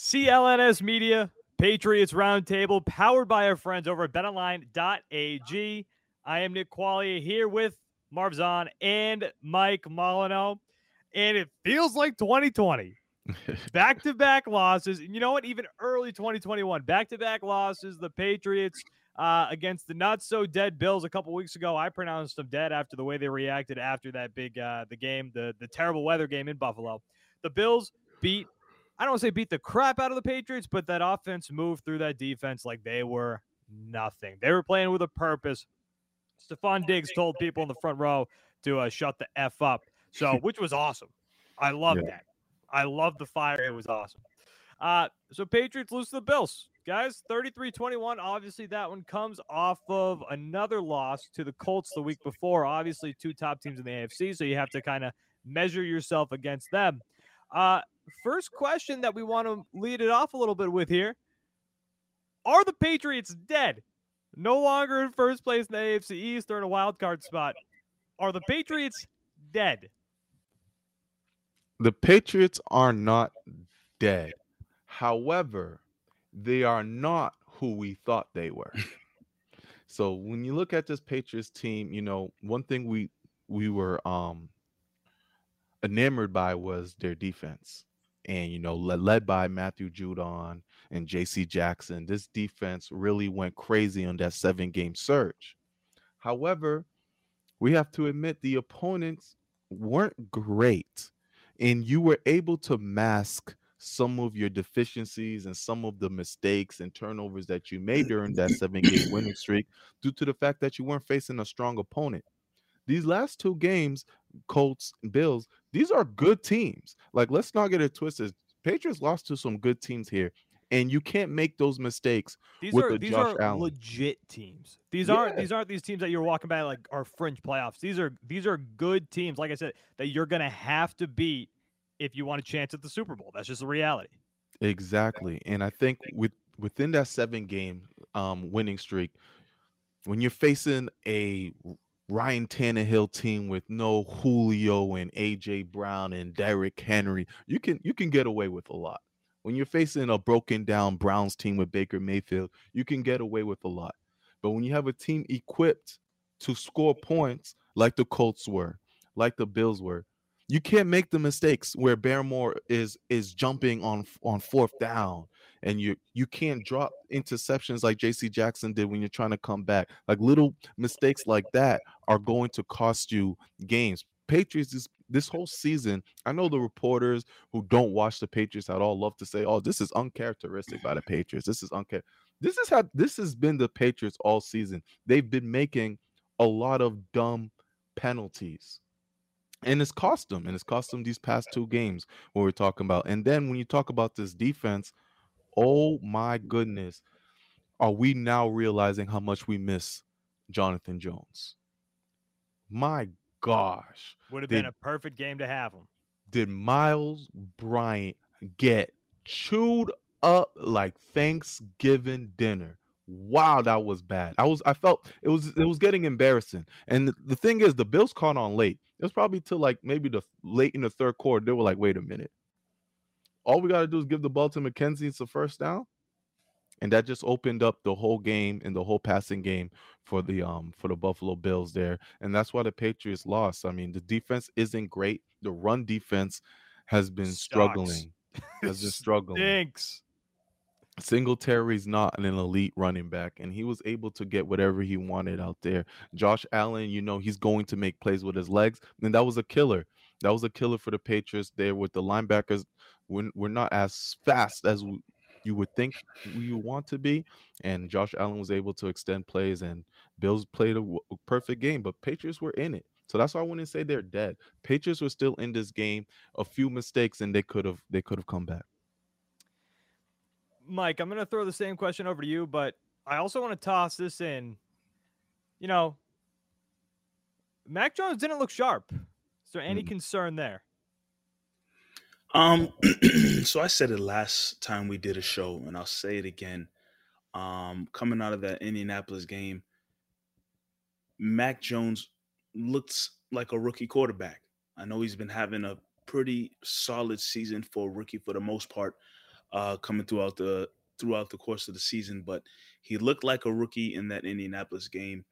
CLNS Media, Patriots Roundtable, powered by our friends over at betonline.ag. I am Nick Quaglia here with Marv Ezhan and Mike Molyneaux. And it feels like 2020. Back to back losses. And you know what? Even early 2021, back to back losses. The Patriots uh, against the not so dead Bills a couple weeks ago. I pronounced them dead after the way they reacted after that big uh, the game, the the terrible weather game in Buffalo. The Bills beat I don't want to say beat the crap out of the Patriots, but that offense moved through that defense like they were nothing. They were playing with a purpose. Stefon Diggs told people in the front row to uh, shut the f up. So, which was awesome. I love yeah. that. I love the fire. It was awesome. Uh, so Patriots lose to the Bills. Guys, 33-21. Obviously, that one comes off of another loss to the Colts the week before. Obviously, two top teams in the AFC, so you have to kind of measure yourself against them. Uh, first question that we want to lead it off a little bit with here Are the Patriots dead? No longer in first place in the AFC East, they're in a wild card spot. Are the Patriots dead? The Patriots are not dead. However, they are not who we thought they were. so when you look at this Patriots team, you know, one thing we we were um enamored by was their defense and you know led, led by Matthew Judon and J.C. Jackson. This defense really went crazy on that seven game surge. However, we have to admit the opponents weren't great, and you were able to mask some of your deficiencies and some of the mistakes and turnovers that you made during that seven game winning streak due to the fact that you weren't facing a strong opponent. These last two games, Colts and Bills, these are good teams. Like, let's not get it twisted. Patriots lost to some good teams here, and you can't make those mistakes. These are these Josh are Allen. legit teams. These yeah. aren't these aren't these teams that you're walking by like are fringe playoffs. These are these are good teams. Like I said, that you're gonna have to beat if you want a chance at the Super Bowl. That's just the reality. Exactly, and I think with within that seven game um, winning streak, when you're facing a Ryan Tannehill team with no Julio and AJ Brown and Derrick Henry, you can you can get away with a lot. When you're facing a broken down Browns team with Baker Mayfield, you can get away with a lot. But when you have a team equipped to score points like the Colts were, like the Bills were, you can't make the mistakes where Barmore is is jumping on on fourth down and you you can't drop interceptions like JC Jackson did when you're trying to come back. Like little mistakes like that are going to cost you games. Patriots this this whole season, I know the reporters who don't watch the Patriots at all love to say, "Oh, this is uncharacteristic by the Patriots. This is unchar." This is how this has been the Patriots all season. They've been making a lot of dumb penalties and it's cost them and it's cost them these past two games what we're talking about and then when you talk about this defense oh my goodness, are we now realizing how much we miss Jonathan Jones? My gosh. Would have did, been a perfect game to have him. Did Miles Bryant get chewed up like Thanksgiving dinner? Wow, that was bad. I was I felt it was it was getting embarrassing. And the, the thing is the Bills caught on late. It was probably till like maybe the late in the third quarter. They were like, wait a minute all we got to do is give the ball to McKenzie. It's a first down. And that just opened up the whole game and the whole passing game for the um for the Buffalo Bills there. And that's why the Patriots lost. I mean, the defense isn't great. The run defense has been Stocks. struggling. has been struggling. Thanks. Singletary's not an elite running back, and he was able to get whatever he wanted out there. Josh Allen, you know, he's going to make plays with his legs, and that was a killer. That was a killer for the Patriots there with the linebackers we're, we're not as fast as we, you would think we want to be. And Josh Allen was able to extend plays, and Bills played a, a perfect game, but Patriots were in it. So that's why I wouldn't say they're dead. Patriots were still in this game. A few mistakes, and they could have they could have come back. Mike, I'm going to throw the same question over to you, but I also want to toss this in. You know, Mac Jones didn't look sharp. Is there any mm. concern there? Um, so I said it last time we did a show, and I'll say it again. Um, coming out of that Indianapolis game, Mac Jones looks like a rookie quarterback. I know he's been having a pretty solid season for a rookie for the most part. uh, coming throughout the throughout the course of the season, but he looked like a rookie in that Indianapolis game.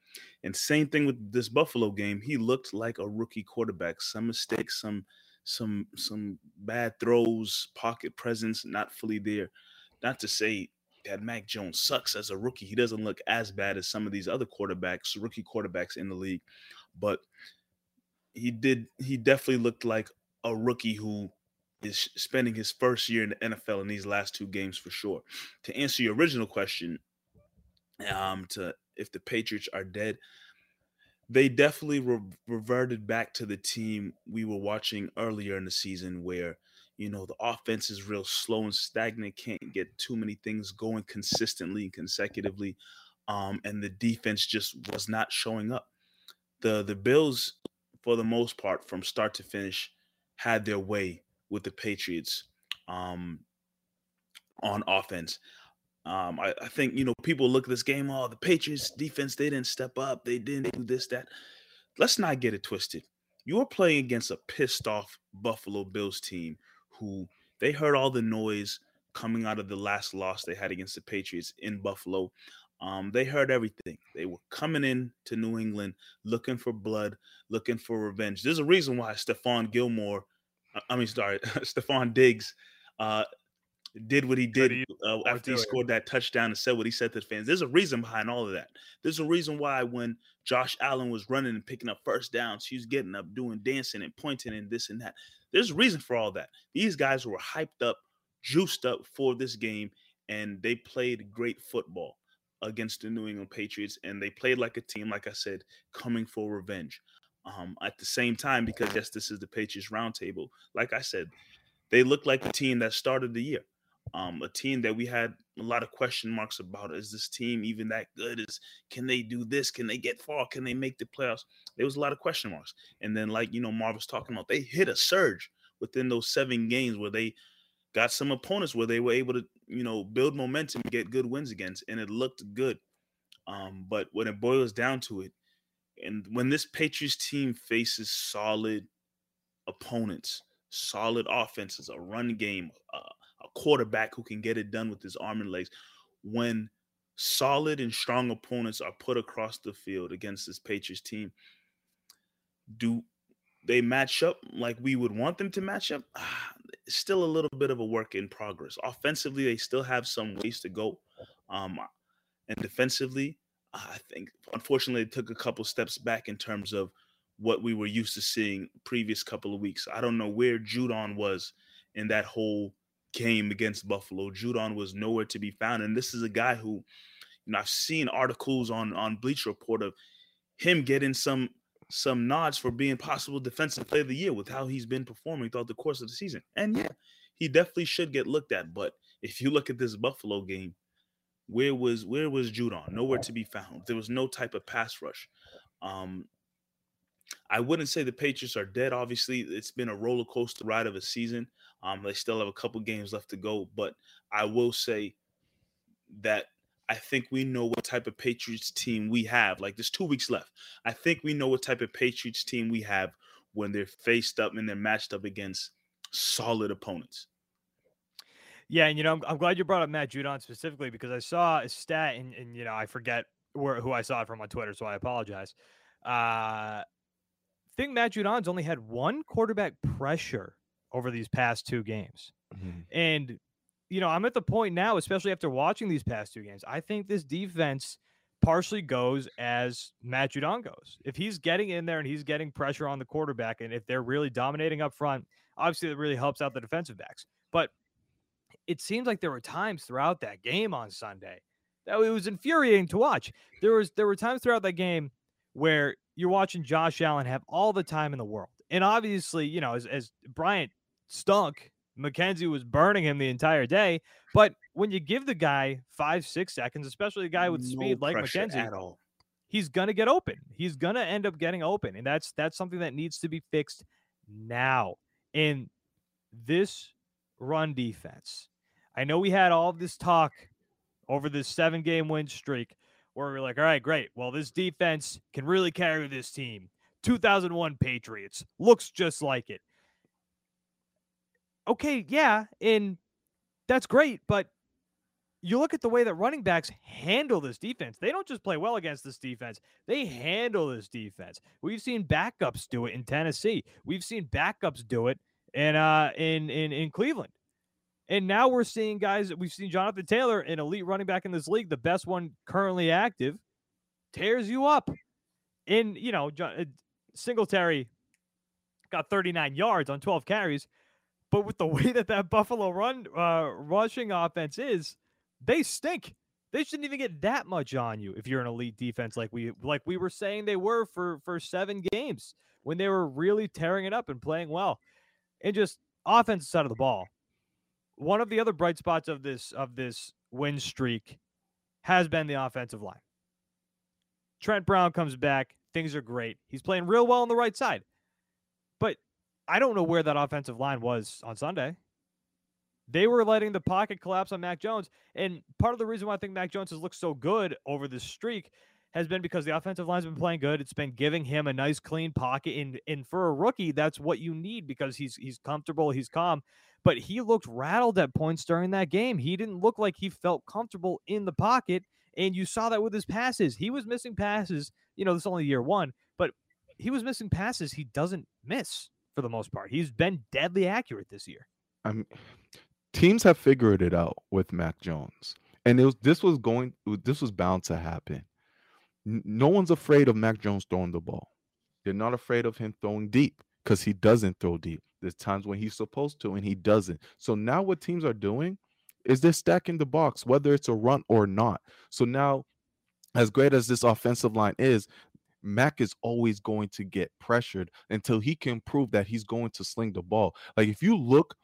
And same thing with this Buffalo game. He looked like a rookie quarterback. Some mistakes, some some some bad throws, pocket presence not fully there. Not to say that Mac Jones sucks as a rookie. He doesn't look as bad as some of these other quarterbacks, rookie quarterbacks in the league, but he did he definitely looked like a rookie who is spending his first year in the NFL in these last two games for sure. To answer your original question, um, to if the Patriots are dead, they definitely re- reverted back to the team we were watching earlier in the season, where you know the offense is real slow and stagnant, can't get too many things going consistently and consecutively, um, and the defense just was not showing up. the The Bills, for the most part, from start to finish, had their way with the Patriots um, on offense. Um, I, I, think you know people look at this game. Oh, the Patriots defense they didn't step up. They didn't do this that. Let's not get it twisted. You're playing against a pissed off Buffalo Bills team who they heard all the noise coming out of the last loss they had against the Patriots in Buffalo. Um, they heard everything. They were coming in to New England looking for blood, looking for revenge. There's a reason why Stephon Gilmore I mean, sorry, Stefon Diggs uh, did what he did uh, after he scored that touchdown and said what he said to the fans. There's a reason behind all of that. There's a reason why when Josh Allen was running and picking up first downs, he was getting up, doing dancing and pointing and this and that. There's a reason for all that. These guys were hyped up, juiced up for this game, and they played great football against the New England Patriots, and they played like a team, like I said, coming for revenge. Um, at the same time, because yes, this is the Patriots roundtable. Like I said, they look like the team that started the year. Um, a team that we had a lot of question marks about. Is this team even that good? Is can they do this? Can they get far? Can they make the playoffs? There was a lot of question marks. And then, like you know, Marv was talking about, they hit a surge within those seven games where they got some opponents where they were able to, you know, build momentum, get good wins against, and it looked good. Um, but when it boils down to it, and when this Patriots team faces solid opponents, solid offenses, a run game, uh, quarterback who can get it done with his arm and legs, when solid and strong opponents are put across the field against this Patriots team, do they match up like we would want them to match up? Ah, still a little bit of a work in progress. Offensively, they still have some ways to go. Um, and defensively, I think unfortunately it took a couple steps back in terms of what we were used to seeing previous couple of weeks. I don't know where Judon was in that whole game against Buffalo. Judon was nowhere to be found, and this is a guy who, you know, I've seen articles on on Bleacher Report of him getting some some nods for being possible defensive player of the year with how he's been performing throughout the course of the season. And yeah, he definitely should get looked at. But if you look at this Buffalo game, where was where was Judon? Nowhere to be found. There was no type of pass rush. Um, I wouldn't say the Patriots are dead. Obviously, it's been a roller coaster ride of a season. Um, they still have a couple games left to go, but I will say that I think we know what type of Patriots team we have. Like there's two weeks left. I think we know what type of Patriots team we have when they're faced up and they're matched up against solid opponents. Yeah, and you know, I'm, I'm glad you brought up Matt Judon specifically because I saw a stat, and, and you know, I forget where who I saw it from on Twitter, so I apologize. Uh, I think Matt Judon's only had one quarterback pressure over these past two games, mm-hmm. and you know, I'm at the point now, especially after watching these past two games. I think this defense partially goes as Matt Judon goes. If he's getting in there and he's getting pressure on the quarterback, and if they're really dominating up front, obviously that really helps out the defensive backs. But it seems like there were times throughout that game on Sunday that it was infuriating to watch. There was there were times throughout that game where you're watching Josh Allen have all the time in the world. And obviously, you know, as, as Bryant stunk, McKenzie was burning him the entire day. But when you give the guy five, six seconds, especially a guy with no speed like McKenzie, he's gonna get open. He's gonna end up getting open. And that's that's something that needs to be fixed now. In this run defense. I know we had all this talk over this seven game win streak where we're like, all right, great. Well, this defense can really carry this team. 2001 Patriots looks just like it. Okay, yeah, and that's great, but you look at the way that running backs handle this defense. They don't just play well against this defense, they handle this defense. We've seen backups do it in Tennessee. We've seen backups do it in uh in in in Cleveland. And now we're seeing guys we've seen Jonathan Taylor, an elite running back in this league, the best one currently active, tears you up. In, you know, uh, Singletary got 39 yards on 12 carries, but with the way that that Buffalo run uh, rushing offense is, they stink. They shouldn't even get that much on you if you're an elite defense like we like we were saying they were for for 7 games when they were really tearing it up and playing well. And just offensive side of the ball. One of the other bright spots of this of this win streak has been the offensive line. Trent Brown comes back, things are great. He's playing real well on the right side. But I don't know where that offensive line was on Sunday. They were letting the pocket collapse on Mac Jones. And part of the reason why I think Mac Jones has looked so good over this streak has been because the offensive line's been playing good. It's been giving him a nice clean pocket. And and for a rookie, that's what you need because he's he's comfortable, he's calm. But he looked rattled at points during that game. He didn't look like he felt comfortable in the pocket. And you saw that with his passes. He was missing passes. You know, this is only year one, but he was missing passes he doesn't miss for the most part. He's been deadly accurate this year. I'm teams have figured it out with Mac Jones, and it was this was going this was bound to happen. No one's afraid of Mac Jones throwing the ball. They're not afraid of him throwing deep because he doesn't throw deep. There's times when he's supposed to and he doesn't. So now what teams are doing is they're stacking the box, whether it's a run or not. So now, as great as this offensive line is, Mac is always going to get pressured until he can prove that he's going to sling the ball. Like if you look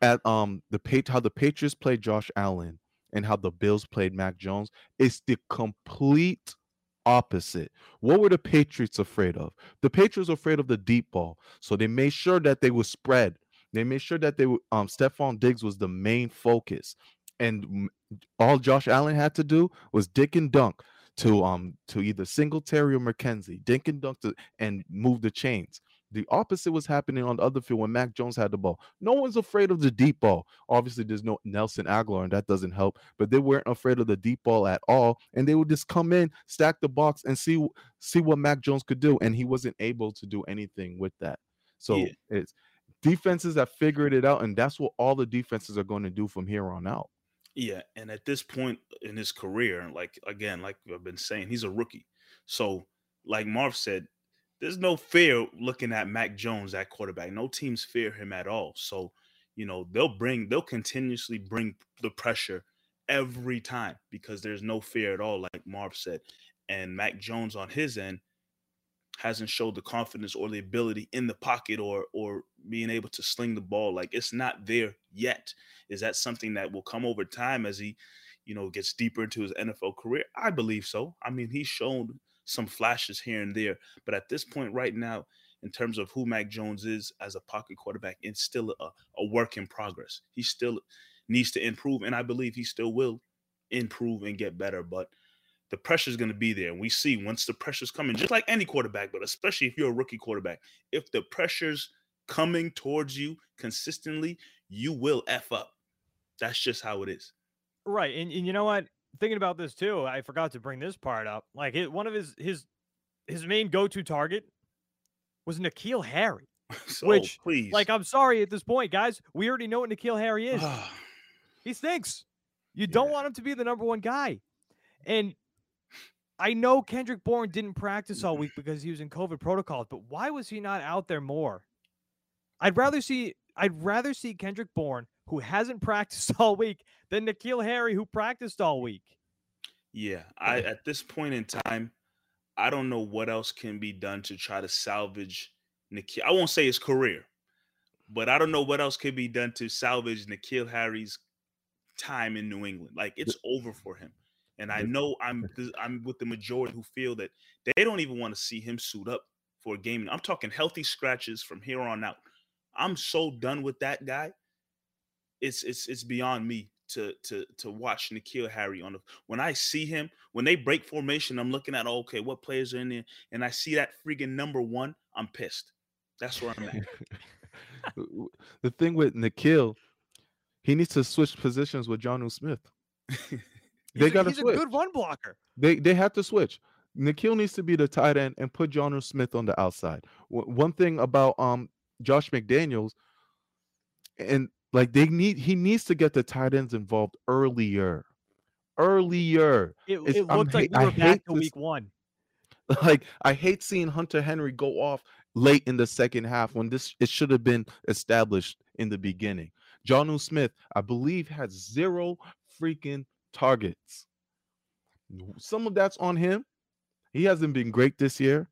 at um the how the Patriots played Josh Allen and how the Bills played Mac Jones, it's the complete opposite. What were the Patriots afraid of? The Patriots were afraid of the deep ball. So they made sure that they would spread. They made sure that they would um Stefon Diggs was the main focus. And all Josh Allen had to do was dick and dunk to um to either Singletary or McKenzie, dink and dunk to, and move the chains. The opposite was happening on the other field when Mac Jones had the ball. No one's afraid of the deep ball. Obviously, there's no Nelson Agholor, and that doesn't help. But they weren't afraid of the deep ball at all, and they would just come in, stack the box, and see see what Mac Jones could do. And he wasn't able to do anything with that. So yeah. it's defenses have figured it out, and that's what all the defenses are going to do from here on out. Yeah, and at this point in his career, like again, like I've been saying, he's a rookie. So, like Marv said, there's no fear looking at Mac Jones at quarterback. No teams fear him at all. So, you know, they'll bring, they'll continuously bring the pressure every time because there's no fear at all, like Marv said. And Mac Jones on his end hasn't showed the confidence or the ability in the pocket or or being able to sling the ball. Like it's not there yet. Is that something that will come over time as he, you know, gets deeper into his NFL career? I believe so. I mean, he's shown some flashes here and there. But at this point, right now, in terms of who Mac Jones is as a pocket quarterback, it's still a, a work in progress. He still needs to improve, and I believe he still will improve and get better. But the pressure is going to be there. And we see once the pressure's coming, just like any quarterback, but especially if you're a rookie quarterback, if the pressure's coming towards you consistently, you will F up. That's just how it is. Right. And, and you know what? Thinking about this too. I forgot to bring this part up. Like it, one of his his his main go-to target was N'Keal Harry. So, which please, like, I'm sorry at this point, guys. We already know what N'Keal Harry is. he stinks. You yeah. don't want him to be the number one guy. And I know Kendrick Bourne didn't practice all week mm-hmm. because he was in COVID protocols, but why was he not out there more? I'd rather see I'd rather see Kendrick Bourne who hasn't practiced all week than N'Keal Harry, who practiced all week. Yeah, I at this point in time, I don't know what else can be done to try to salvage N'Keal. I won't say his career, but I don't know what else could be done to salvage N'Keal Harry's time in New England. Like it's over for him. And I know I'm I'm with the majority who feel that they don't even want to see him suit up for a game. I'm talking healthy scratches from here on out. I'm so done with that guy it's it's it's beyond me to to to watch N'Keal Harry on the when I see him when they break formation, I'm looking at okay, what players are in there, and I see that freaking number one, I'm pissed. That's where I'm at. the thing with N'Keal, he needs to switch positions with Jonnu Smith. They got to he's switch. a good run blocker. They they have to switch. N'Keal needs to be the tight end and put Jonnu Smith on the outside. W- one thing about um Josh McDaniels, and like they need he needs to get the tight ends involved earlier, earlier. It, it I'm like we I were back to this- week one. Like I hate seeing Hunter Henry go off late in the second half when this it should have been established in the beginning. Jonnu Smith, I believe, had zero freaking targets. Some of that's on him. He hasn't been great this year.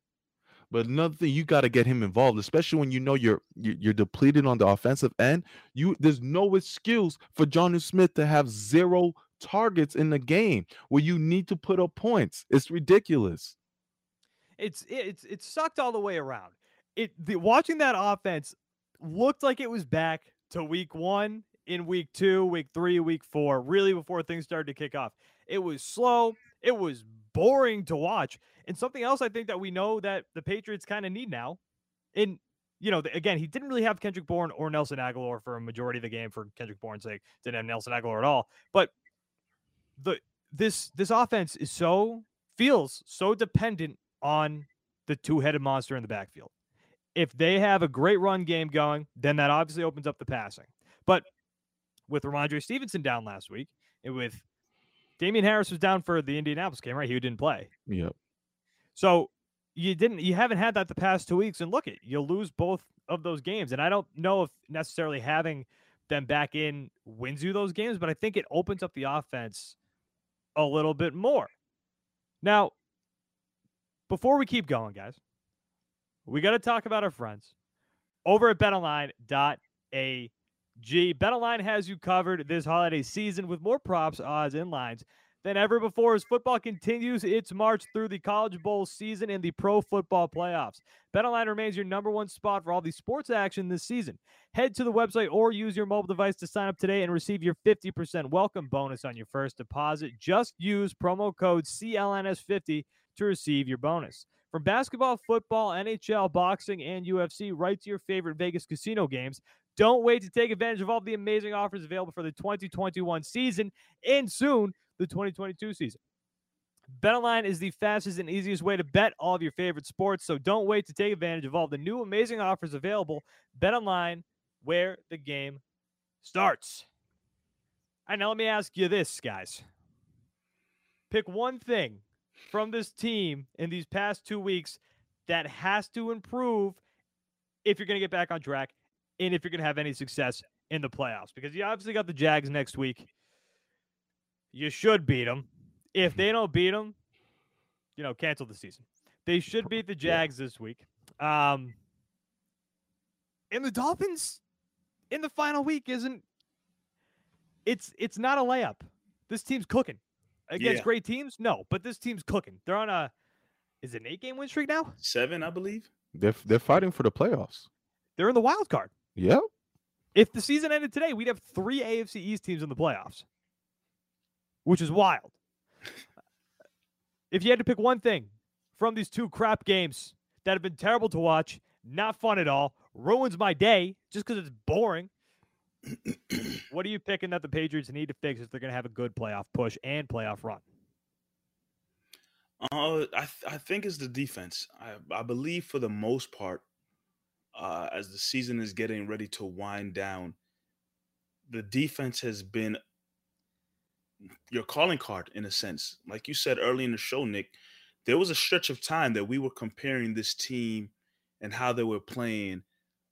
But another thing, you got to get him involved, especially when you know you're you're depleted on the offensive end. You there's no excuse for Jonnu Smith to have zero targets in the game where you need to put up points. It's ridiculous. It's it's it sucked all the way around. It the watching that offense looked like it was back to week one, in week two, week three, week four, really before things started to kick off. It was slow, it was boring to watch. And something else I think that we know that the Patriots kind of need now. And you know, again, he didn't really have Kendrick Bourne or Nelson Agholor for a majority of the game for Kendrick Bourne's sake. Didn't have Nelson Agholor at all. But the this this offense is so feels so dependent on the two-headed monster in the backfield. If they have a great run game going, then that obviously opens up the passing. But with Rhamondre Stevenson down last week, and with Damien Harris was down for the Indianapolis game, right? He didn't play. Yep. So you didn't you haven't had that the past two weeks. And look it, you'll lose both of those games. And I don't know if necessarily having them back in wins you those games, but I think it opens up the offense a little bit more. Now, before we keep going, guys, we got to talk about our friends over at betonline.ag. Betonline has you covered this holiday season with more props, odds, and lines than ever before as football continues its march through the College Bowl season and the pro football playoffs. BetOnline remains your number one spot for all the sports action this season. Head to the website or use your mobile device to sign up today and receive your 50% welcome bonus on your first deposit. Just use promo code CLNS50 to receive your bonus. From basketball, football, NHL, boxing, and UFC, right to your favorite Vegas casino games. Don't wait to take advantage of all the amazing offers available for the 2021 season and soon the 2022 season. BetOnline is the fastest and easiest way to bet all of your favorite sports, so don't wait to take advantage of all the new amazing offers available. BetOnline, where the game starts. Right, now let me ask you this, guys. Pick one thing from this team in these past two weeks that has to improve if you're going to get back on track and if you're going to have any success in the playoffs. Because you obviously got the Jags next week. You should beat them. If they don't beat them, you know, cancel the season. They should beat the Jags this week. Um, and the Dolphins in the final week isn't. It's it's not a layup. This team's cooking against Yeah. great teams. No, but this team's cooking. They're on a is it an eight game win streak now? Seven, I believe. They're they're fighting for the playoffs. They're in the wild card. Yep. If the season ended today, we'd have three AFC East teams in the playoffs, which is wild. If you had to pick one thing from these two crap games that have been terrible to watch, not fun at all, ruins my day just because it's boring, what are you picking that the Patriots need to fix if they're going to have a good playoff push and playoff run? Uh, I th- I think it's the defense. I I believe for the most part, uh, as the season is getting ready to wind down, the defense has been your calling card in a sense. Like you said early in the show, Nick, there was a stretch of time that we were comparing this team and how they were playing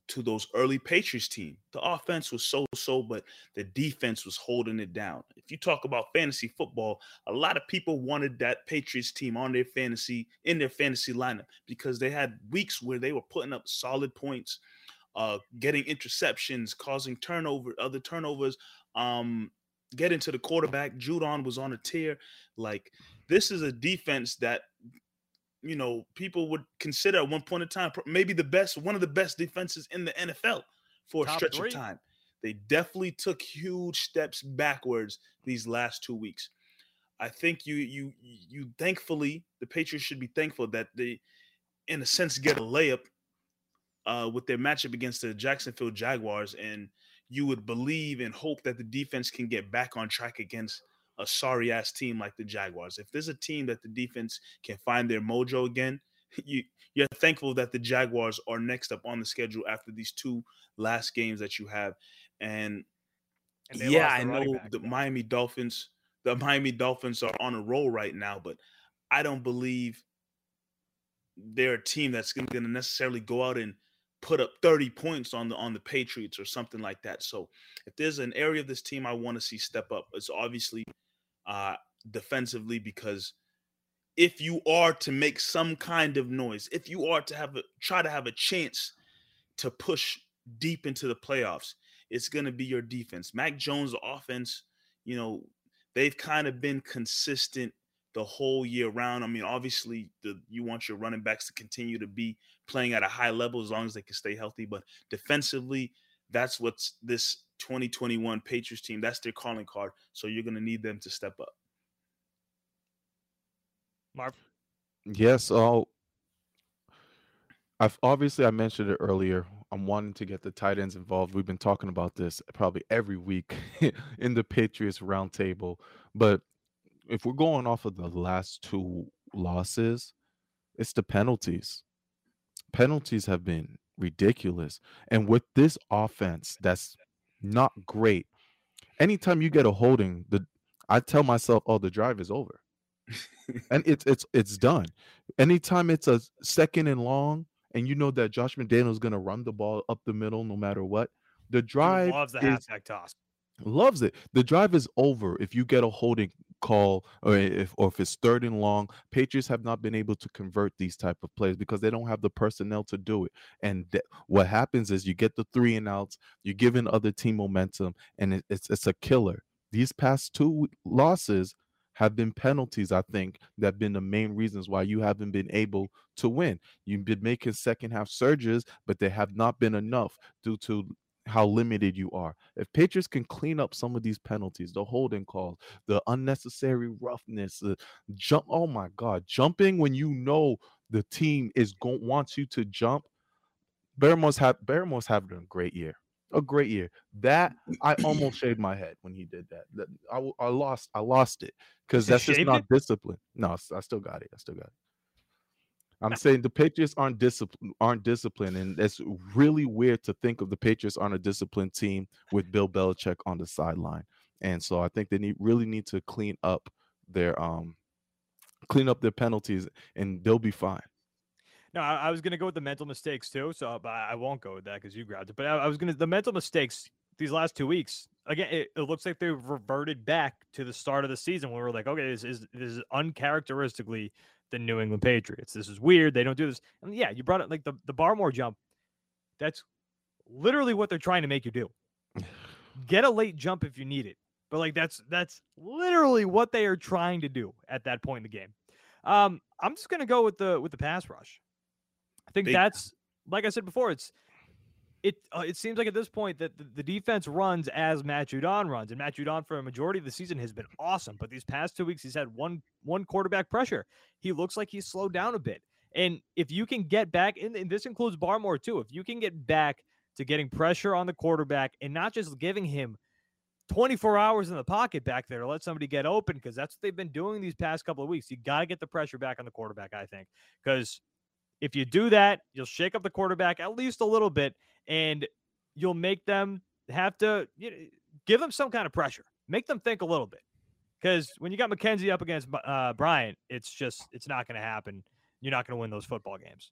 to those early Patriots team. The offense was so so, but the defense was holding it down. If you talk about fantasy football, a lot of people wanted that Patriots team on their fantasy in their fantasy lineup because they had weeks where they were putting up solid points, uh, getting interceptions, causing turnover, other turnovers, um, getting to the quarterback. Judon was on a tear. Like this is a defense that you know people would consider at one point in time maybe the best, one of the best defenses in the NFL for a stretch three. of time. They definitely took huge steps backwards these last two weeks. I think you you you thankfully the Patriots should be thankful that they, in a sense, get a layup uh, with their matchup against the Jacksonville Jaguars, and you would believe and hope that the defense can get back on track against a sorry ass team like the Jaguars. If there's a team that the defense can find their mojo again, you you're thankful that the Jaguars are next up on the schedule after these two last games that you have. And, and yeah, I know back, the Miami Dolphins, the Miami Dolphins are on a roll right now, but I don't believe they're a team that's going to necessarily go out and put up 30 points on the on the Patriots or something like that. So if there's an area of this team I want to see step up, it's obviously uh defensively because if you are to make some kind of noise, if you are to have a try to have a chance to push deep into the playoffs, it's going to be your defense. Mac Jones offense, you know, they've kind of been consistent the whole year round. I mean, obviously, the you want your running backs to continue to be playing at a high level as long as they can stay healthy. But defensively, that's what's this 2021 Patriots team. That's their calling card. So you're going to need them to step up. Marv. Yes. So I've obviously I mentioned it earlier. I'm wanting to get the tight ends involved. We've been talking about this probably every week in the Patriots roundtable. But if we're going off of the last two losses, it's the penalties. Penalties have been ridiculous. And with this offense that's not great, anytime you get a holding, the I tell myself, oh, the drive is over. and it's it's it's done. Anytime it's a second and long, and you know that Josh McDaniel is gonna run the ball up the middle no matter what, the drive he loves the is, halfback toss. Loves it. The drive is over if you get a holding call or if or if it's third and long. Patriots have not been able to convert these type of plays because they don't have the personnel to do it. And th- what happens is you get the three and outs, you're giving other team momentum, and it, it's it's a killer. These past two losses have been penalties, I think, that have been the main reasons why you haven't been able to win. You've been making second half surges, but they have not been enough due to how limited you are. If pitchers can clean up some of these penalties, the holding calls, the unnecessary roughness, the jump. Oh my God, jumping when you know the team is going wants you to jump. Barmore's have Barmore's having a great year, a great year. That I almost shaved my head when he did that. that I, I lost, I lost it because that's just not it? discipline. No, I still got it. I still got it. I'm saying the Patriots aren't disciplined, aren't disciplined, and it's really weird to think of the Patriots on a disciplined team with Bill Belichick on the sideline. And so I think they need really need to clean up their um clean up their penalties, and they'll be fine. No, I, I was gonna go with the mental mistakes too, so but I won't go with that because you grabbed it. But I, I was gonna the mental mistakes these last two weeks again, it, it, looks like they've reverted back to the start of the season where we're like, okay, this is this is uncharacteristically the New England Patriots. This is weird. They don't do this. And yeah, you brought it like the, the Barmore jump. That's literally what they're trying to make you do. Get a late jump if you need it. But like that's that's literally what they are trying to do at that point in the game. Um, I'm just gonna go with the with the pass rush. I think that's like I said before, it's it uh, it seems like at this point that the, the, defense runs as Matt Judon runs, and Matt Judon for a majority of the season has been awesome. But these past two weeks, he's had one one quarterback pressure. He looks like he's slowed down a bit. And if you can get back, and, and this includes Barmore too, if you can get back to getting pressure on the quarterback and not just giving him 24 hours in the pocket back there to let somebody get open, because that's what they've been doing these past couple of weeks. You got to get the pressure back on the quarterback, I think, because if you do that, you'll shake up the quarterback at least a little bit and you'll make them have to you know, give them some kind of pressure, make them think a little bit. Because when you got McKenzie up against uh, Bryant, it's just it's not going to happen. You're not going to win those football games.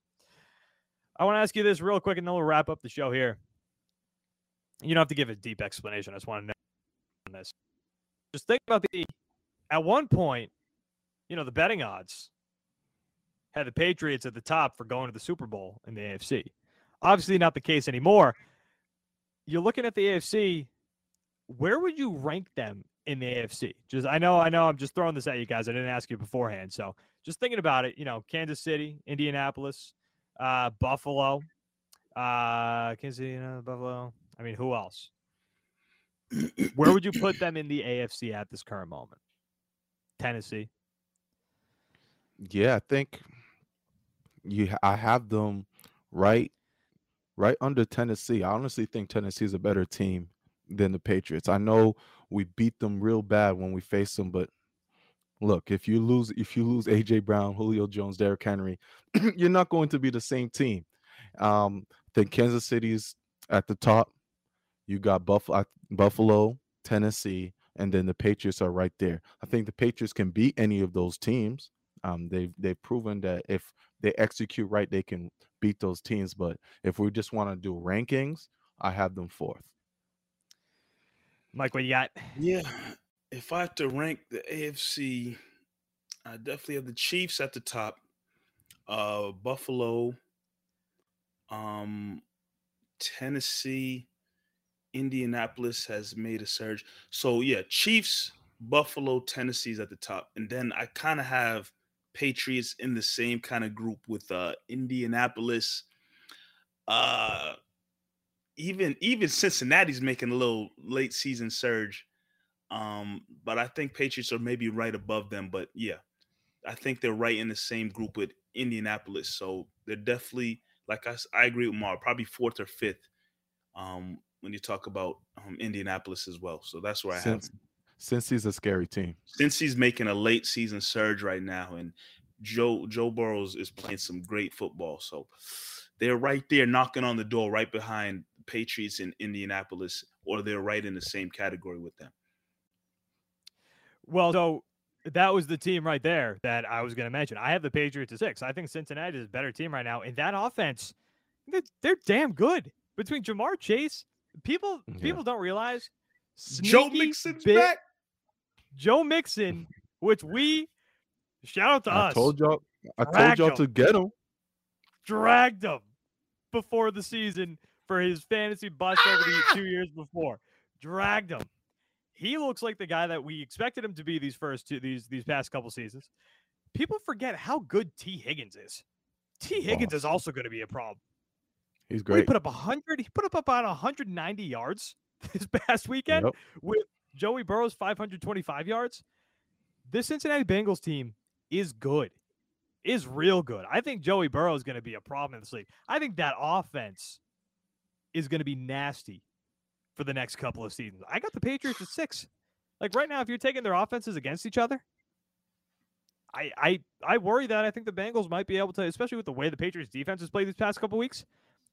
I want to ask you this real quick, and then we'll wrap up the show here. You don't have to give a deep explanation. I just want to know on this. Just think about the at one point, you know, the betting odds had the Patriots at the top for going to the Super Bowl in the AFC. Obviously, not the case anymore. You're looking at the AFC. Where would you rank them in the AFC? Just I know, I know, I'm just throwing this at you guys. I didn't ask you beforehand, so just thinking about it. You know, Kansas City, Indianapolis, uh, Buffalo, uh, Kansas City, you know, Buffalo. I mean, who else? Where would you put them in the AFC at this current moment? Tennessee. Yeah, I think you. I have them right right under Tennessee. I honestly think Tennessee is a better team than the Patriots. I know we beat them real bad when we faced them, but look, if you lose if you lose AJ Brown, Julio Jones, Derrick Henry, you're not going to be the same team. Um, I think Kansas City's at the top. You got Buffalo, Buffalo, Tennessee, and then the Patriots are right there. I think the Patriots can beat any of those teams. Um, they've they've proven that if they execute right, they can beat those teams. But if we just want to do rankings, I have them fourth. Mike, what you got? Yeah, if I have to rank the AFC, I definitely have the Chiefs at the top. Uh, Buffalo, um, Tennessee, Indianapolis has made a surge. So yeah, Chiefs, Buffalo, Tennessee's at the top, and then I kind of have Patriots in the same kind of group with uh Indianapolis. Uh even even Cincinnati's making a little late season surge. Um, but I think Patriots are maybe right above them. But yeah, I think they're right in the same group with Indianapolis. So they're definitely like I, I agree with Mark, probably fourth or fifth. Um, when you talk about um, Indianapolis as well. So that's where I have. Cincy's a scary team. Cincy's making a late season surge right now, and Joe Joe Burrows is playing some great football, so they're right there knocking on the door, right behind Patriots in Indianapolis, or they're right in the same category with them. Well, so that was the team right there that I was going to mention. I have the Patriots at six. I think Cincinnati is a better team right now, and that offense, they're, they're damn good. Between Ja'Marr Chase, people Yeah. people don't realize Joe sneaky Mixon's bit- back. Joe Mixon, which we shout out to I us, told y'all. I told y'all him. to get him. dragged him before the season for his fantasy bust over the two years before. Dragged him. He looks like the guy that we expected him to be these first two these these past couple seasons. People forget how good Tee Higgins is. Tee Higgins is also going to be a problem. He's great. He put up 100. He put up about 190 yards this past weekend Yep. with Joey Burrow's 525 yards. This Cincinnati Bengals team is good, is real good. I think Joey Burrow is going to be a problem in this league. I think that offense is going to be nasty for the next couple of seasons. I got the Patriots at six. Like right now, if you're taking their offenses against each other, I I I worry that I think the Bengals might be able to, especially with the way the Patriots defense has played these past couple weeks.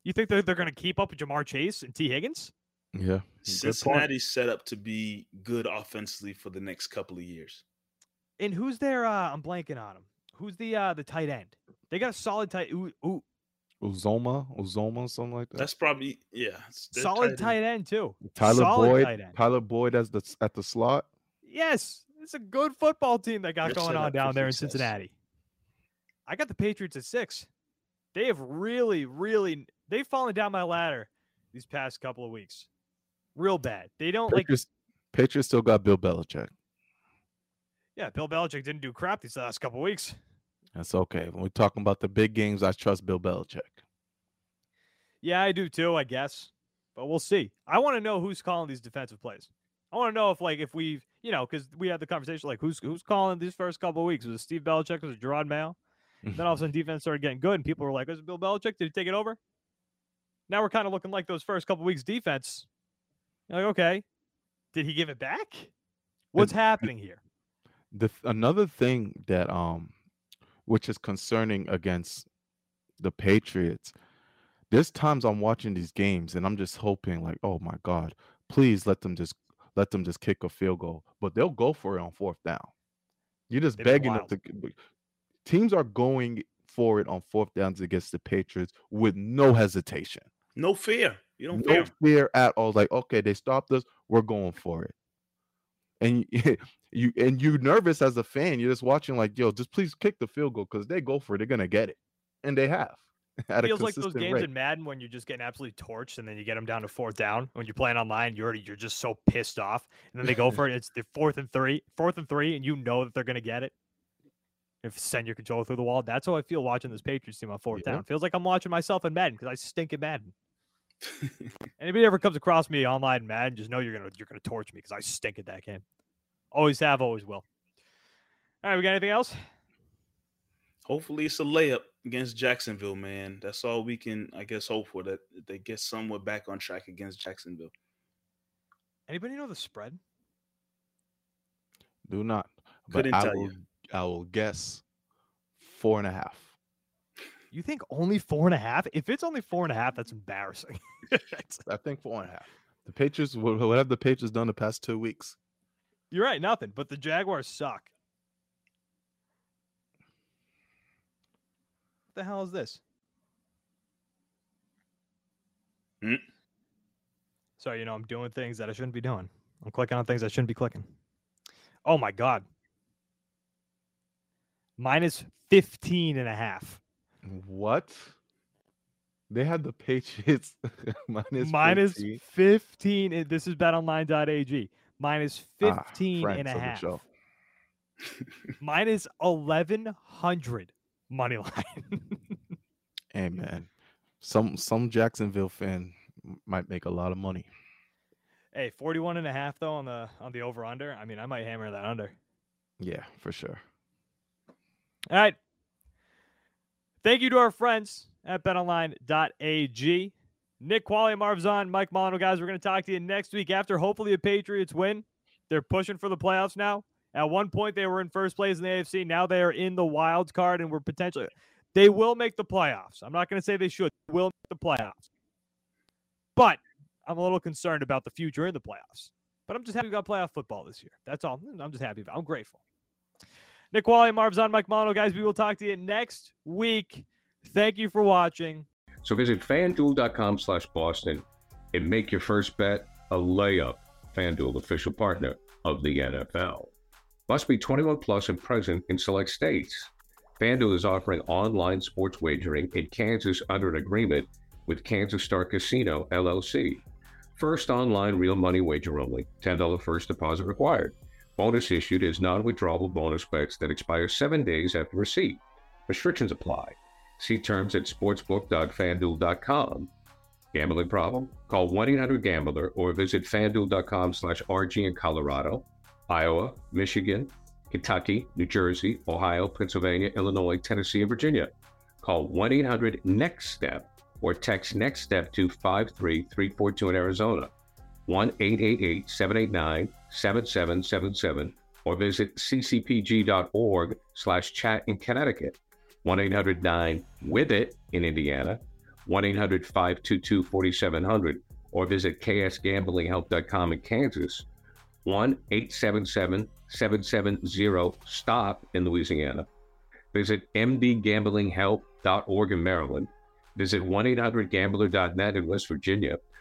You think they're, they're going to keep up with Ja'Marr Chase and Tee Higgins? Yeah. good. Cincinnati's set up to be good offensively for the next couple of years. And who's their? Uh, I'm blanking on him. Who's the uh, the tight end? They got a solid tight. Ooh, ooh, Uzomah, Uzomah, something like that. That's probably yeah. it's- their solid end. tight end too. Tyler solid Boyd. Tyler Boyd as the at the slot. Yes, it's a good football team that got They're going on down there in. Cincinnati. I got the Patriots at six. They have really, really they've fallen down my ladder these past couple of weeks. Real bad. They don't like Patriots, Patriots still got Bill Belichick. yeah, Bill Belichick didn't do crap these last couple weeks. That's okay. When we're talking about the big games, I trust Bill Belichick. Yeah, I do too, I guess. But we'll see. I want to know who's calling these defensive plays. I want to know if like if we've you know because we had the conversation like who's who's calling these first couple of weeks was it Steve Belichick was it Jerod Mayo then all of a sudden defense started getting good and people were like is it Bill Belichick did he take it over now we're kind of looking like those first couple weeks defense You're like okay. Did he give it back? What's happening here? the another thing that um which is concerning against the Patriots there's times I'm watching these games and I'm just hoping like oh my god please let them just let them just kick a field goal but they'll go for it on fourth down. You're just They've begging them to teams are going for it on fourth downs against the Patriots with no hesitation. No fear. You don't no fear. fear at all. Like, okay, they stopped us. We're going for it. And you, and you nervous as a fan. You're just watching, like, yo, just please kick the field goal because they go for it. They're gonna get it, and they have. At feels like those games rate. in Madden when you're just getting absolutely torched and then you get them down to fourth down when you're playing online you're already you're just so pissed off and then they go for it it's the fourth and three fourth and three and you know that they're going to get it if send your controller through the wall that's how I feel watching this Patriots team on fourth Yeah. down feels like I'm watching myself in Madden because I stink at Madden anybody ever comes across me online in Madden just know you're gonna you're gonna torch me because I stink at that game always have always will all right we got anything else Hopefully it's a layup against Jacksonville, man. That's all we can, I guess, hope for that they get somewhat back on track against Jacksonville. Anybody know the spread? Do not. But Couldn't I tell will you. I will guess four and a half. You think only four and a half? If it's only four and a half, that's embarrassing. I think four and a half. The Patriots, wha- what have the Patriots done the past two weeks? You're right, nothing. But the Jaguars suck. What the hell is this? Hmm? So you know I'm doing things that I shouldn't be doing. I'm clicking on things I shouldn't be clicking. Oh my god. Minus 15 and a half. What? They had the Patriots minus Minus 15. 15. This is betonline.ag. 15 ah, and a half. Minus 1100 money line. Hey man, some some Jacksonville fan might make a lot of money. hey, 41 and a half though on the on the over under. I mean, I might hammer that under. Yeah, for sure. All right. Thank you to our friends at betonline.ag. Nick Quaglia, Marv Mike Molyneaux, guys. We're going to talk to you next week after hopefully the Patriots win. They're pushing for the playoffs now. At one point, they were in first place in the AFC. Now they are in the wild card and we're potentially, they will make the playoffs. I'm not going to say they should, they will make the playoffs. But I'm a little concerned about the future in the playoffs. But I'm just happy we got playoff football this year. That's all. I'm just happy. About, I'm grateful. Nick Quaglia, Marv Ezhan, Mike Molyneaux, guys. We will talk to you next week. Thank you for watching. So visit fanduel.com slash Boston and make your first bet a layup. FanDuel, official partner of the NFL. Must be 21 plus and present in select states. FanDuel is offering online sports wagering in Kansas under an agreement with Kansas Star Casino, LLC. First online real money wager only. $10 first deposit required. Bonus issued is non withdrawable bonus bets that expire seven days after receipt. Restrictions apply. See terms at sportsbook.fanduel.com. Gambling problem? Call 1-800-GAMBLER or visit fanduel.com slash RG in Colorado, Iowa, Michigan, Kentucky, New Jersey, Ohio, Pennsylvania, Illinois, Tennessee, and Virginia. Call 1-800-NEXT-STEP or text NEXT STEP to 53342 in Arizona, 1-888-789-7777 or visit ccpg.org slash chat in Connecticut. 1 800 9 with it in Indiana, 1 800 522 4700, or visit ksgamblinghelp.com in Kansas, 1 877 770 STOP in Louisiana. Visit mdgamblinghelp.org in Maryland. Visit 1 800 gambler.net in West Virginia,